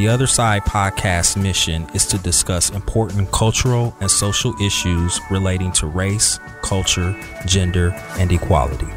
The Other Side podcast mission is to discuss important cultural and social issues relating to race, culture, gender, and equality.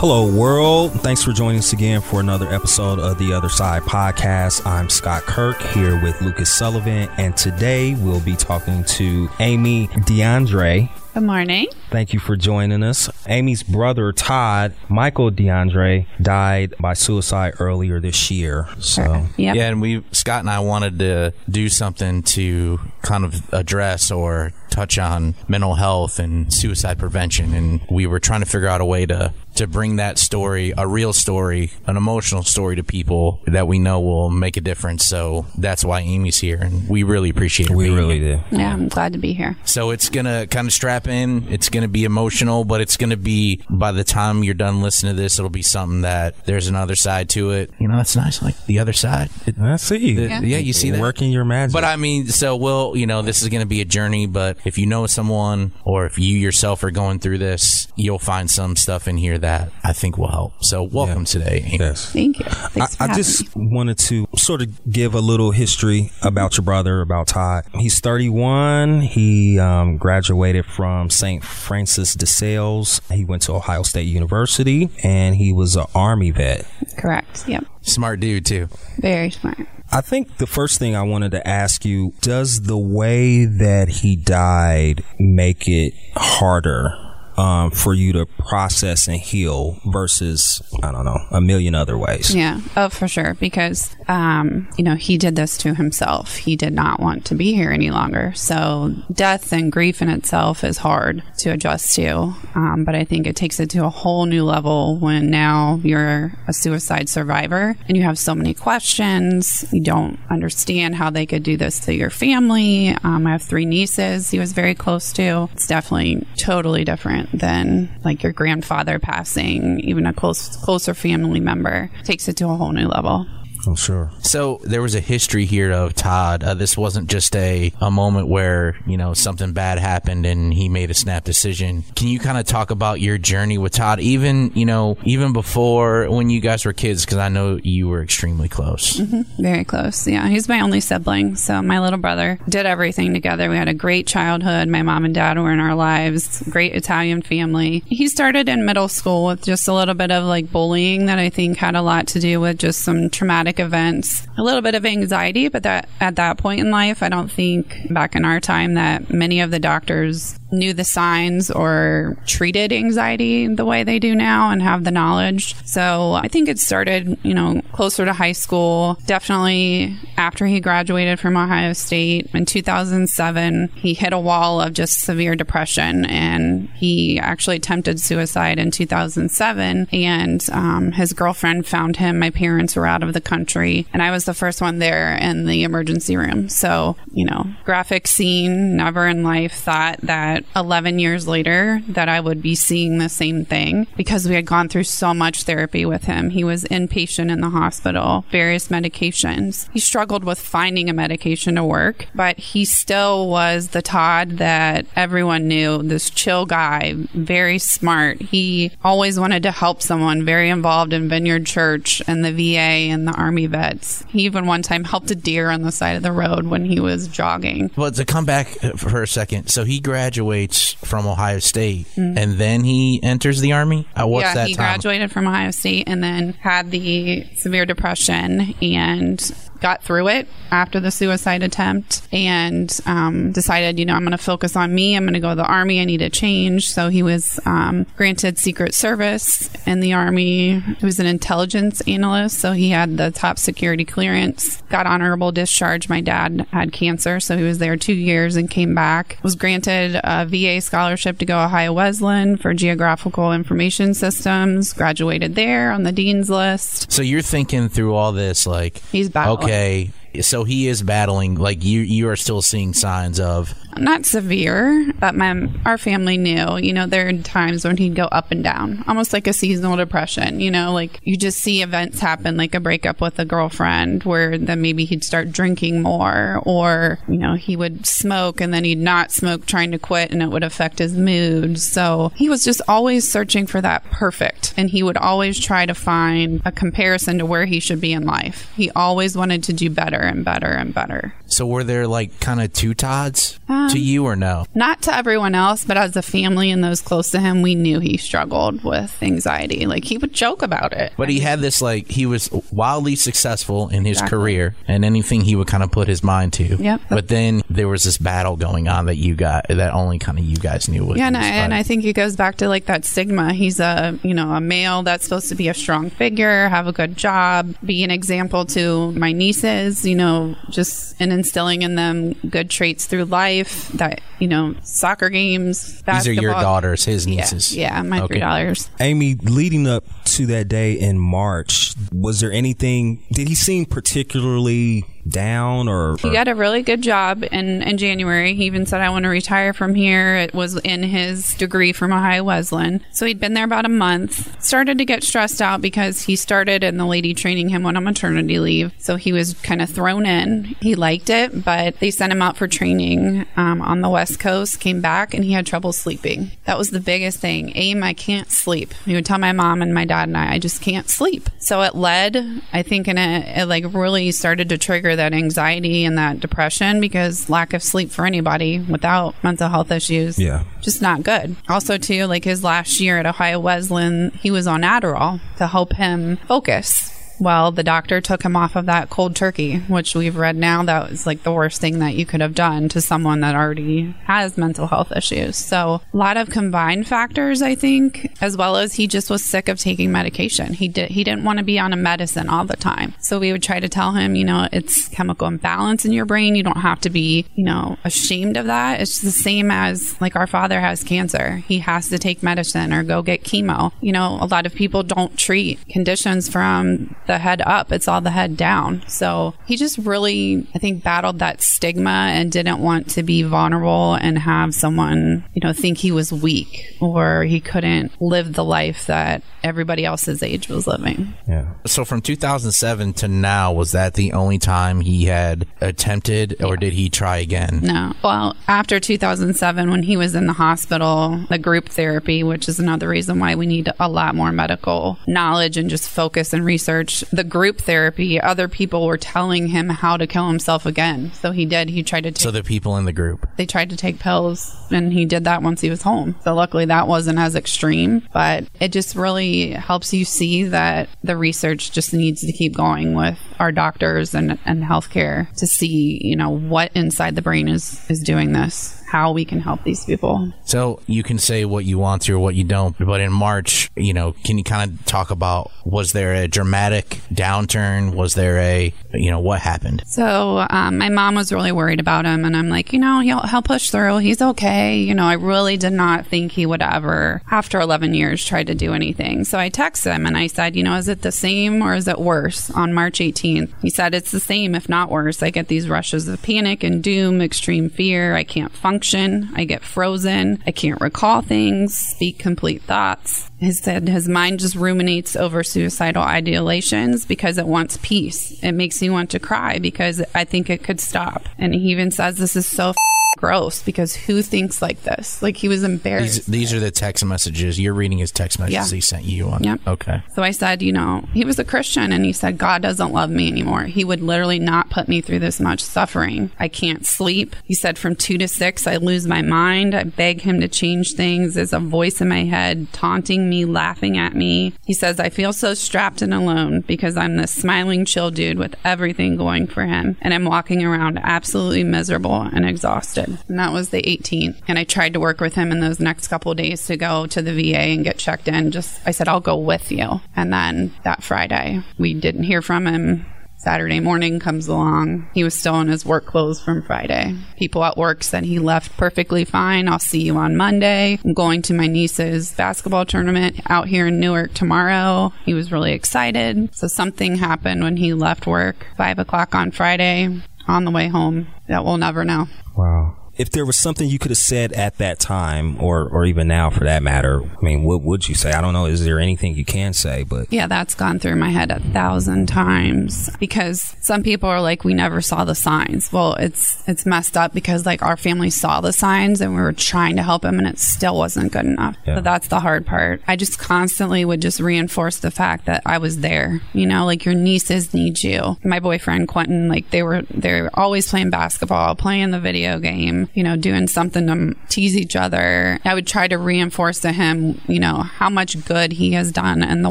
Hello, world. Thanks for joining us again for another episode of the Other Side podcast. I'm Scott Kirk here with Lucas Sullivan, and today we'll be talking to Amie D'Andrea. Good morning. Thank you for joining us. Amie's brother, Todd, Michael D'Andrea, died by suicide earlier this year. So, Yep. Yeah, and we Scott and I wanted to do something to kind of address or touch on mental health and suicide prevention, and we were trying to figure out a way to to bring that story, a real story, an emotional story to people that we know will make a difference. So that's why Amie's here, and we really appreciate her we being really here. did. Yeah, I'm glad to be here. So it's gonna kind of strap in. It's gonna be emotional, but it's gonna be by the time you're done listening to this, it'll be something that there's another side to it. You know, that's nice. Like the other side. It- I see. the- yeah. you see that. Working your magic. But I mean, so we'll, you know, this is going to be a journey, but if you know someone or if you yourself are going through this, you'll find some stuff in here that I think will help. So welcome Yeah. today. Amie. yes. Thank you. I, I just me. wanted to sort of give a little history about your brother, about Todd. He's 31. He um, graduated from St. Francis de Sales. He went to Ohio State University and he was an Army vet. correct. Yep. Smart dude too. Very smart. I think the first thing I wanted to ask you does the way that he died make it harder um, for you to process and heal versus, I don't know, a million other ways? Yeah. Oh, for sure. Because, um, you know, he did this to himself. He did not want to be here any longer. So death and grief in itself is hard to adjust to. Um, but I think it takes it to a whole new level when now you're a suicide survivor and you have so many questions. You don't understand how they could do this to your family. Um, I have three nieces he was very close to. It's definitely totally different than like your grandfather passing, even a close closer family member. Takes it to a whole new level. Oh, sure. So there was a history here of Todd. Uh, this wasn't just a, a moment where, you know, something bad happened and he made a snap decision. Can you kind of talk about your journey with Todd, even, you know, even before when you guys were kids? Because I know you were extremely close. Very close. Yeah, he's my only sibling. So my little brother did everything together. We had a great childhood. My mom and dad were in our lives. Great Italian family. He started in middle school with just a little bit of like bullying that I think had a lot to do with just some traumatic events, a little bit of anxiety. But that at that point in life, I don't think back in our time that many of the doctors knew the signs or treated anxiety the way they do now and have the knowledge. So I think it started, you know, closer to high school. Definitely after he graduated from Ohio State in 2007, he hit a wall of just severe depression and he actually attempted suicide in 2007. And um, his girlfriend found him. My parents were out of the country and I was the first one there in the emergency room. So, you know, graphic scene, never in life thought that 11 years later that I would be seeing the same thing because we had gone through so much therapy with him. He was inpatient in the hospital, various medications. He struggled with finding a medication to work, but he still was the Todd that everyone knew, this chill guy, very smart. He always wanted to help someone, very involved in Vineyard Church and the VA and the Army vets. He even one time helped a deer on the side of the road when he was jogging. Well, to come back for a second, so he graduates from Ohio State mm-hmm. and then he enters the Army? What's yeah, that he time? graduated from Ohio State and then had the severe depression and got through it after the suicide attempt and um, decided, you know, I'm going to focus on me. I'm going to go to the Army. I need a change. So he was um, granted Secret Service in the Army. He was an intelligence analyst. So he had the top security clearance, got honorable discharge. My dad had cancer. So he was there two years and came back. Was granted a VA scholarship to go Ohio Wesleyan for geographical information systems. Graduated there on the dean's list. So you're thinking through all this, like, He's battling. okay, okay so he is battling like you you are still seeing signs of not severe, but my our family knew. You know, there are times when he'd go up and down, almost like a seasonal depression. You know, like you just see events happen, like a breakup with a girlfriend, where then maybe he'd start drinking more, or you know, he would smoke and then he'd not smoke, trying to quit, and it would affect his mood. So he was just always searching for that perfect, and he would always try to find a comparison to where he should be in life. He always wanted to do better and better and better. So were there like kind of two Todds um, to you or no? Not to everyone else, but as a family and those close to him, we knew he struggled with anxiety. Like he would joke about it. But he had this like he was wildly successful in his exactly. career and anything he would kind of put his mind to. Yep. But then there was this battle going on that you got that only kind of you guys knew. Was. Yeah, and I, and I think it goes back to like that stigma. He's a you know a male that's supposed to be a strong figure, have a good job, be an example to my nieces. You know, just an instilling in them good traits through life that you know soccer games basketball. these are your daughters his nieces yeah, yeah my okay. three daughters amie leading up to that day in march was there anything did he seem particularly down or, or, he got a really good job in, in January. He even said, I want to retire from here. It was in his degree from Ohio Wesleyan. So he'd been there about a month, started to get stressed out because he started and the lady training him went on maternity leave. So he was kind of thrown in. He liked it, but they sent him out for training um, on the West Coast, came back and he had trouble sleeping. That was the biggest thing. Aim, I can't sleep. He would tell my mom and my dad and I, I just can't sleep. So it led, I think, in a, it like really started to trigger that anxiety and that depression because lack of sleep for anybody without mental health issues. Yeah. Just not good. Also, too, like his last year at Ohio Wesleyan, he was on Adderall to help him focus well, the doctor took him off of that cold turkey, which we've read now that was like the worst thing that you could have done to someone that already has mental health issues. So, a lot of combined factors, I think, as well as he just was sick of taking medication. He did he didn't want to be on a medicine all the time. So, we would try to tell him, you know, it's chemical imbalance in your brain. You don't have to be, you know, ashamed of that. It's the same as like our father has cancer. He has to take medicine or go get chemo. You know, a lot of people don't treat conditions from the head up, it's all the head down. So he just really, I think, battled that stigma and didn't want to be vulnerable and have someone, you know, think he was weak or he couldn't live the life that everybody else's age was living. Yeah. So from 2007 to now, was that the only time he had attempted or yeah. did he try again? No. Well, after 2007, when he was in the hospital, the group therapy, which is another reason why we need a lot more medical knowledge and just focus and research the group therapy, other people were telling him how to kill himself again. So he did. He tried to take. So the people in the group. They tried to take pills, and he did that once he was home. So luckily that wasn't as extreme, but it just really helps you see that the research just needs to keep going with our doctors and and healthcare to see you know what inside the brain is is doing this how we can help these people. So you can say what you want to or what you don't, but in March, you know, can you kind of talk about was there a dramatic downturn? Was there a, you know, what happened? So um, my mom was really worried about him, and I'm like, you know, he'll, he'll push through. He's okay. You know, I really did not think he would ever, after 11 years, try to do anything. So I texted him and I said, you know, is it the same or is it worse on March 18th? He said, it's the same, if not worse. I get these rushes of panic and doom, extreme fear. I can't function function. I get frozen. I can't recall things, speak complete thoughts. He said his mind just ruminates over suicidal ideations because it wants peace. It makes me want to cry because I think it could stop. And he even says this is so gross because who thinks like this? Like he was embarrassed. These, these are the text messages. You're reading his text messages yeah. he sent you on. Yep. Okay. So I said, you know, he was a Christian and he said, God doesn't love me anymore. He would literally not put me through this much suffering. I can't sleep. He said, from two to six, I lose my mind. I beg him to change things. There's a voice in my head taunting me, laughing at me. He says, I feel so strapped and alone because I'm this smiling, chill dude with everything going for him. And I'm walking around absolutely miserable and exhausted and that was the 18th. And I tried to work with him in those next couple days to go to the VA and get checked in. Just I said I'll go with you. And then that Friday, we didn't hear from him Saturday morning comes along. He was still in his work clothes from Friday. People at work said he left perfectly fine. I'll see you on Monday. I'm going to my niece's basketball tournament out here in Newark tomorrow. He was really excited. So something happened when he left work, five o'clock on Friday, on the way home that we'll never know. Wow if there was something you could have said at that time or or even now for that matter i mean what would you say? I don't know. Is there anything you can say? But yeah that's gone through my head a thousand times because some people are like we never saw the signs. Well it's it's messed up because like our family saw the signs and we were trying to help him and it still wasn't good enough. Yeah. but that's the hard part. I just constantly would just reinforce the fact that i was there you know like your nieces need you. My boyfriend quentin like they were they were always playing basketball playing the video game you know, doing something to tease each other. I would try to reinforce to him, you know, how much good he has done in the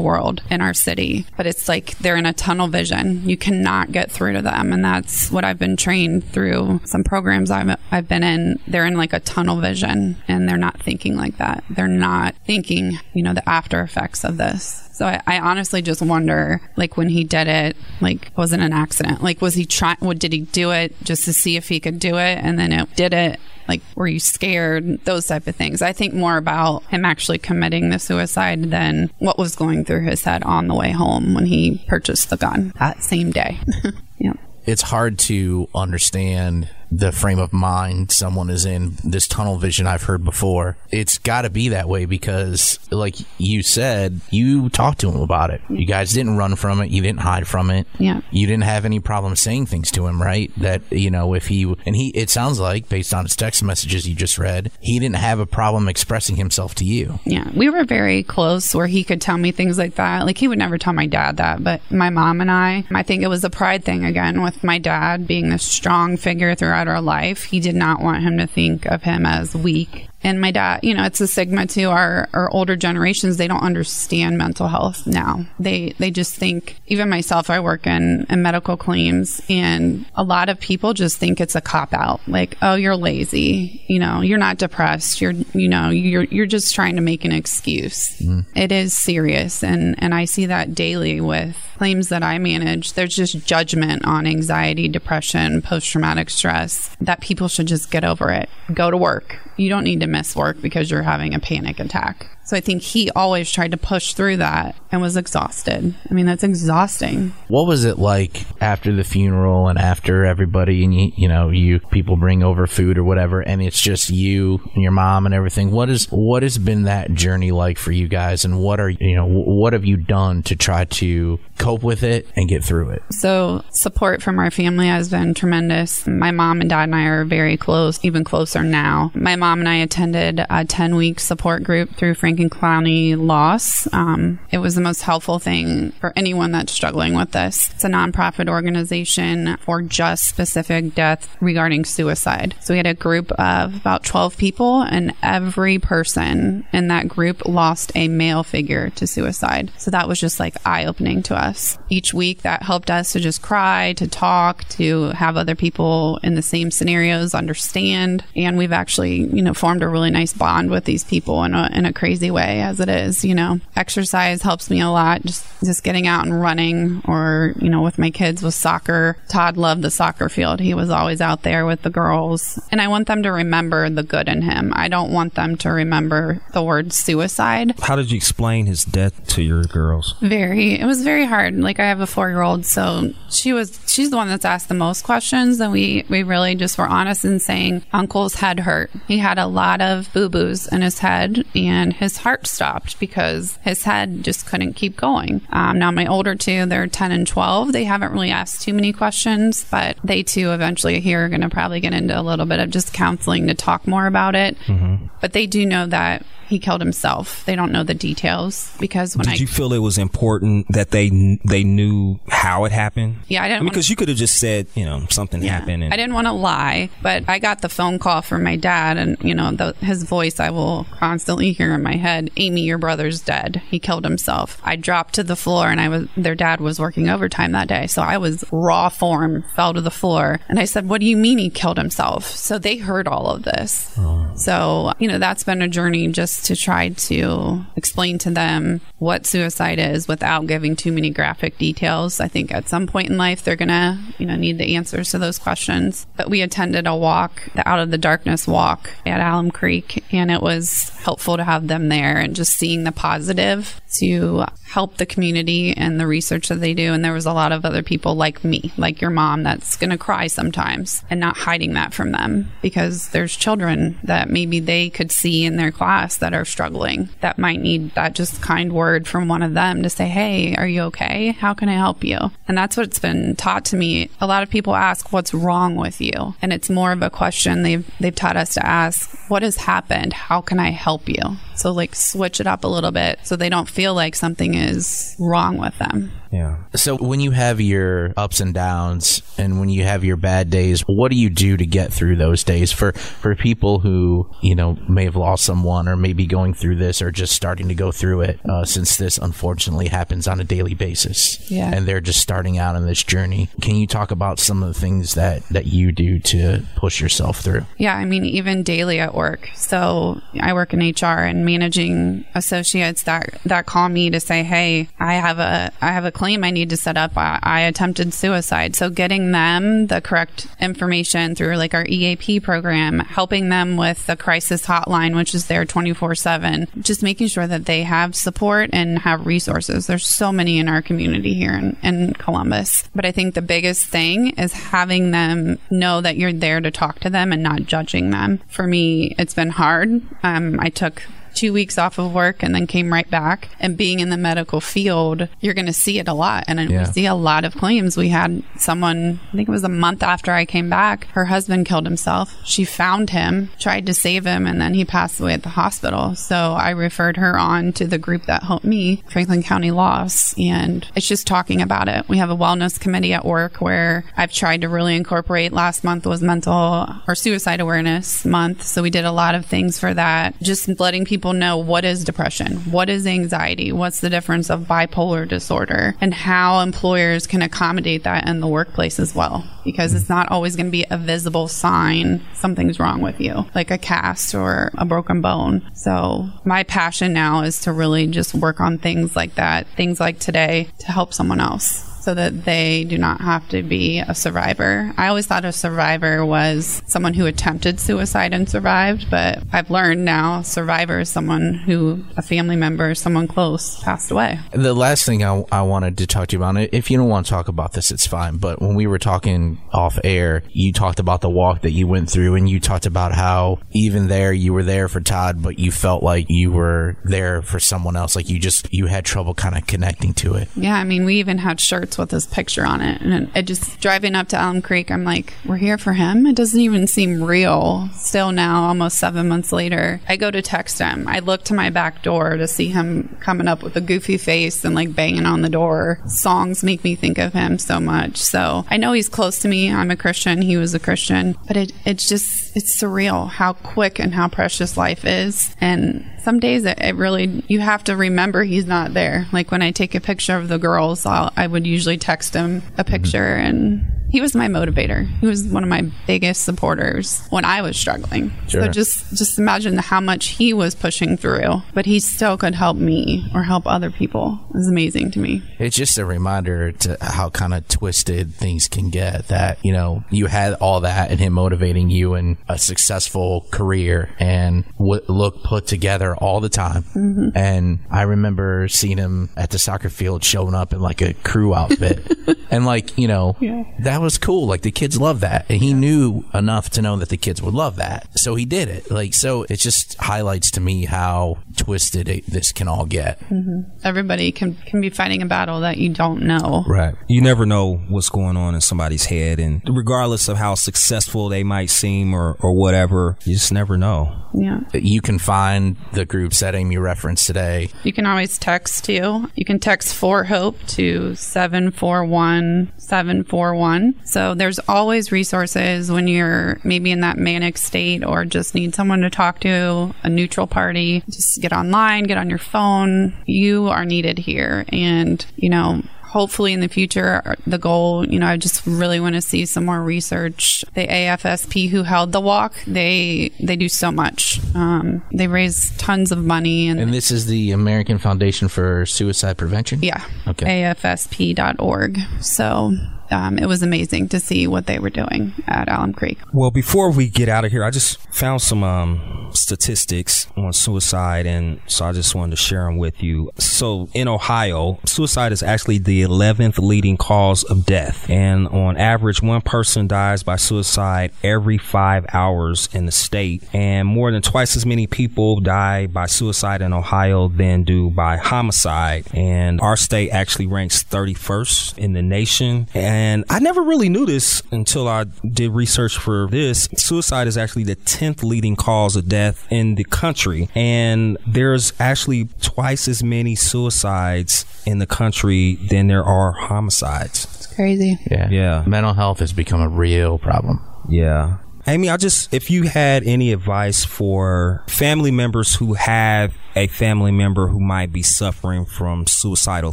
world, in our city. But it's like they're in a tunnel vision. You cannot get through to them. And that's what I've been trained through some programs I've, I've been in. They're in like a tunnel vision and they're not thinking like that. They're not thinking, you know, the after effects of this. So I, I, honestly just wonder, like when he did it, like was it an accident? Like was he trying? What did he do it just to see if he could do it, and then it did it? Like were you scared? Those type of things. I think more about him actually committing the suicide than what was going through his head on the way home when he purchased the gun that same day. yeah. It's hard to understand the frame of mind someone is in, this tunnel vision I've heard before. It's got to be that way because, like you said, you talked to him about it. You guys didn't run from it. You didn't hide from it. Yeah. You didn't have any problem saying things to him, right? That, you know, if he, and he, it sounds like, based on his text messages you just read, he didn't have a problem expressing himself to you. Yeah. We were very close where he could tell me things like that. Like, he would never tell my dad that, but my mom and I, I think it was a pride thing again with my dad being this strong figure throughout throughout our life. He did not want him to think of him as weak and my dad, you know, it's a stigma to our, our older generations. They don't understand mental health now. They, they just think, even myself, I work in, in medical claims and a lot of people just think it's a cop out. Like, oh, you're lazy. You know, you're not depressed. You're, you know, you're, you're just trying to make an excuse. Mm. It is serious. And, and I see that daily with claims that I manage. There's just judgment on anxiety, depression, post traumatic stress that people should just get over it. Go to work. You don't need to miss work because you're having a panic attack. So I think he always tried to push through that and was exhausted. I mean, that's exhausting. What was it like after the funeral and after everybody and you, you know, you people bring over food or whatever and it's just you and your mom and everything. What is what has been that journey like for you guys and what are, you know, what have you done to try to cope with it and get through it? So, support from our family has been tremendous. My mom and dad and I are very close, even closer now. My mom and I attended a 10 week support group through Frank Rankin County Loss. Um, it was the most helpful thing for anyone that's struggling with this. It's a nonprofit organization for just specific death regarding suicide. So we had a group of about 12 people, and every person in that group lost a male figure to suicide. So that was just like eye opening to us. Each week, that helped us to just cry, to talk, to have other people in the same scenarios understand. And we've actually, you know, formed a really nice bond with these people in a, in a crazy way as it is, you know. Exercise helps me a lot. Just just getting out and running or, you know, with my kids with soccer. Todd loved the soccer field. He was always out there with the girls. And I want them to remember the good in him. I don't want them to remember the word suicide. How did you explain his death to your girls? Very. It was very hard. Like I have a 4-year-old, so she was she's the one that's asked the most questions and we we really just were honest in saying uncle's head hurt. He had a lot of boo-boos in his head and his heart stopped because his head just couldn't keep going. Um, now, my older two, they're 10 and 12. They haven't really asked too many questions, but they too eventually here are going to probably get into a little bit of just counseling to talk more about it. Mm-hmm. But they do know that he killed himself. They don't know the details because when did I, you feel it was important that they they knew how it happened? Yeah, I didn't because I mean, you could have just said you know something yeah, happened. And- I didn't want to lie, but I got the phone call from my dad, and you know the, his voice I will constantly hear in my head. Amie, your brother's dead. He killed himself. I dropped to the floor, and I was their dad was working overtime that day, so I was raw form, fell to the floor, and I said, "What do you mean he killed himself?" So they heard all of this. Oh. So you know that's been a journey just to try to explain to them what suicide is without giving too many graphic details. I think at some point in life they're going to, you know, need the answers to those questions. But we attended a walk, the Out of the Darkness walk at Alum Creek, and it was helpful to have them there and just seeing the positive to help the community and the research that they do. And there was a lot of other people like me, like your mom, that's going to cry sometimes and not hiding that from them because there's children that maybe they could see in their class that are struggling that might need that just kind word from one of them to say, Hey, are you okay? How can I help you? And that's what's been taught to me. A lot of people ask, what's wrong with you? And it's more of a question they've, they've taught us to ask, what has happened? How can I help you? So like switch it up a little bit so they don't feel like something is wrong with them. Yeah. So when you have your ups and downs and when you have your bad days, what do you do to get through those days for for people who, you know, may have lost someone or maybe going through this or just starting to go through it uh, since this unfortunately happens on a daily basis. Yeah. And they're just starting out on this journey. Can you talk about some of the things that that you do to push yourself through? Yeah, I mean even daily at work. So I work in HR and managing associates that that call me to say, "Hey, I have a I have a claim I need to set up. I, I attempted suicide." So getting them the correct information through like our EAP program, helping them with the crisis hotline, which is there 24/7, just making sure that they have support and have resources. There's so many in our community here in, in Columbus. But I think the biggest thing is having them know that you're there to talk to them and not judging them. For me, it's been hard. Um, I took two weeks off of work and then came right back. And being in the medical field, you're going to see it a lot. And Yeah. we see a lot of claims. We had someone, I think it was a month after I came back, her husband killed himself. She found him, tried to save him, and then he passed away at the hospital. So I referred her on to the group that helped me, Franklin County Loss. And it's just talking about it. We have a wellness committee at work where I've tried to really incorporate. Last month was mental or suicide awareness month. So we did a lot of things for that. Just letting people know what is depression, what is anxiety, what's the difference of bipolar disorder, and how employers can accommodate that in the workplace as well. Because it's not always going to be a visible sign something's wrong with you, like a cast or a broken bone. So my passion now is to really just work on things like that, things like today to help someone else so that they do not have to be a survivor. I always thought a survivor was someone who attempted suicide and survived, but I've learned now survivor is someone who a family member, someone close passed away. The last thing I, I wanted to talk to you about, if you don't want to talk about this, it's fine. But when we were talking off air, you talked about the walk that you went through, and you talked about how even there you were there for Todd, but you felt like you were there for someone else. Like you just you had trouble kind of connecting to it. Yeah, I mean, we even had shirts with his picture on it. And it just driving up to Alum Creek, I'm like, we're here for him. It doesn't even seem real. Still now, almost seven months later, I go to text him. I look to my back door to see him coming up with a goofy face and like banging on the door. Songs make me think of him so much. So I know he's close to me. I'm a Christian. He was a Christian. But it, it's just, it's surreal how quick and how precious life is. And some days it, it really, you have to remember he's not there. Like when I take a picture of the girls, I'll, I would usually text him a picture and he was my motivator. He was one of my biggest supporters when I was struggling. Sure. So just just imagine how much he was pushing through, but he still could help me or help other people. It was amazing to me. It's just a reminder to how kind of twisted things can get. That you know you had all that and him motivating you and a successful career and w- look put together all the time. Mm-hmm. And I remember seeing him at the soccer field showing up in like a crew outfit, and like you know Yeah. that was cool. Like the kids love that, and he knew enough to know that the kids would love that, so he did it. Like so, it just highlights to me how twisted it, this can all get. Mm-hmm. Everybody can can be fighting a battle that you don't know. Right. You never know what's going on in somebody's head. And regardless of how successful they might seem or, or whatever, you just never know. Yeah. You can find the groups that Amie referenced today. You can always text too. You can text for hope to 741 741. So there's always resources when you're maybe in that manic state or just need someone to talk to, a neutral party. Just get online, get on your phone. You are needed here. And, you know, hopefully in the future, the goal, you know, I just really want to see some more research. The AFSP who held the walk, they they do so much. Um, they raise tons of money, and, And this is the American Foundation for Suicide Prevention? yeah, Okay. AFSP.org. So um, it was amazing to see what they were doing at Alum Creek. Well, before we get out of here, I just found some um, statistics on suicide, and so I just wanted to share them with you. So, in Ohio, suicide is actually the 11th leading cause of death, and on average, one person dies by suicide every five hours in the state, and more than twice as many people die by suicide in Ohio than do by homicide. And our state actually ranks 31st in the nation. And I never really knew this until I did research for this. Suicide is actually the 10th leading cause of death in the country. And there's actually twice as many suicides in the country than there are homicides. It's crazy. Yeah. Yeah. Mental health has become a real problem. Yeah. Amie, I just, if you had any advice for family members who have a family member who might be suffering from suicidal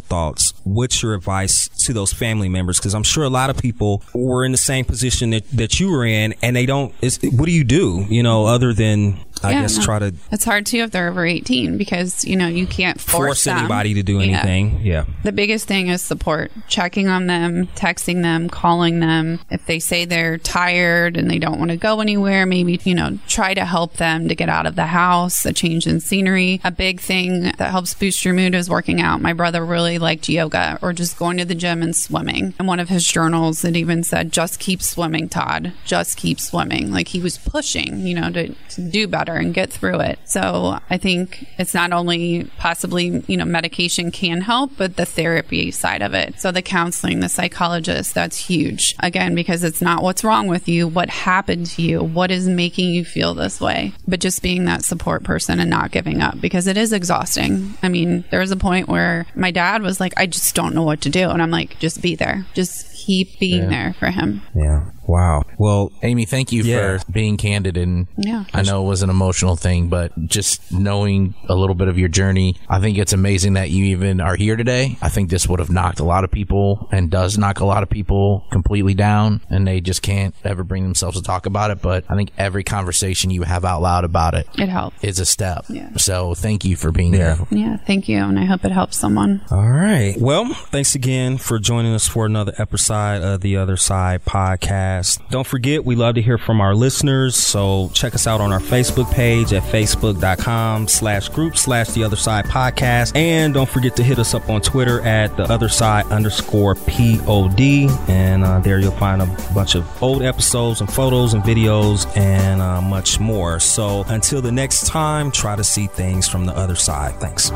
thoughts, what's your advice to those family members? Because I'm sure a lot of people were in the same position that, that you were in and they don't, what do you do, you know, other than, I Yeah, guess, no. try to It's hard too if they're over 18 because, you know, you can't force, force anybody to do anything? Yeah. The biggest thing is support. Checking on them, texting them, calling them. If they say they're tired and they don't want to go anywhere, maybe, you know, try to help them to get out of the house, a change in scenery. A big thing that helps boost your mood is working out. My brother really liked yoga or just going to the gym and swimming. And one of his journals, it even said, just keep swimming, Todd. Just keep swimming. Like he was pushing, you know, to, to do better and get through it. So I think it's not only possibly, you know, medication can help, but the therapy side of it. So the counseling, the psychologist, that's huge. Again, because it's not what's wrong with you, what happened to you, what is making you feel this way, but just being that support person and not giving up because it is exhausting. I mean, there was a point where my dad was like, I just don't know what to do. And I'm like, just be there. Just keep being there for him. Yeah. Wow. Well, Amie, thank you Yeah. for being candid. And Yeah. I know it was an emotional thing, but just knowing a little bit of your journey, I think it's amazing that you even are here today. I think this would have knocked a lot of people and does knock a lot of people completely down, and they just can't ever bring themselves to talk about it. But I think every conversation you have out loud about it It helps. It's a step. Yeah. So thank you for being Yeah. here. Yeah. Thank you. And I hope it helps someone. All right. Well, thanks again for joining us for another episode of the Other Side podcast. Don't forget, we love to hear from our listeners. So check us out on our Facebook page at facebook.com slash group slash the other side podcast. And don't forget to hit us up on Twitter at the other side underscore pod. And uh, there you'll find a bunch of old episodes and photos and videos and uh, much more. So until the next time, try to see things from the other side. Thanks.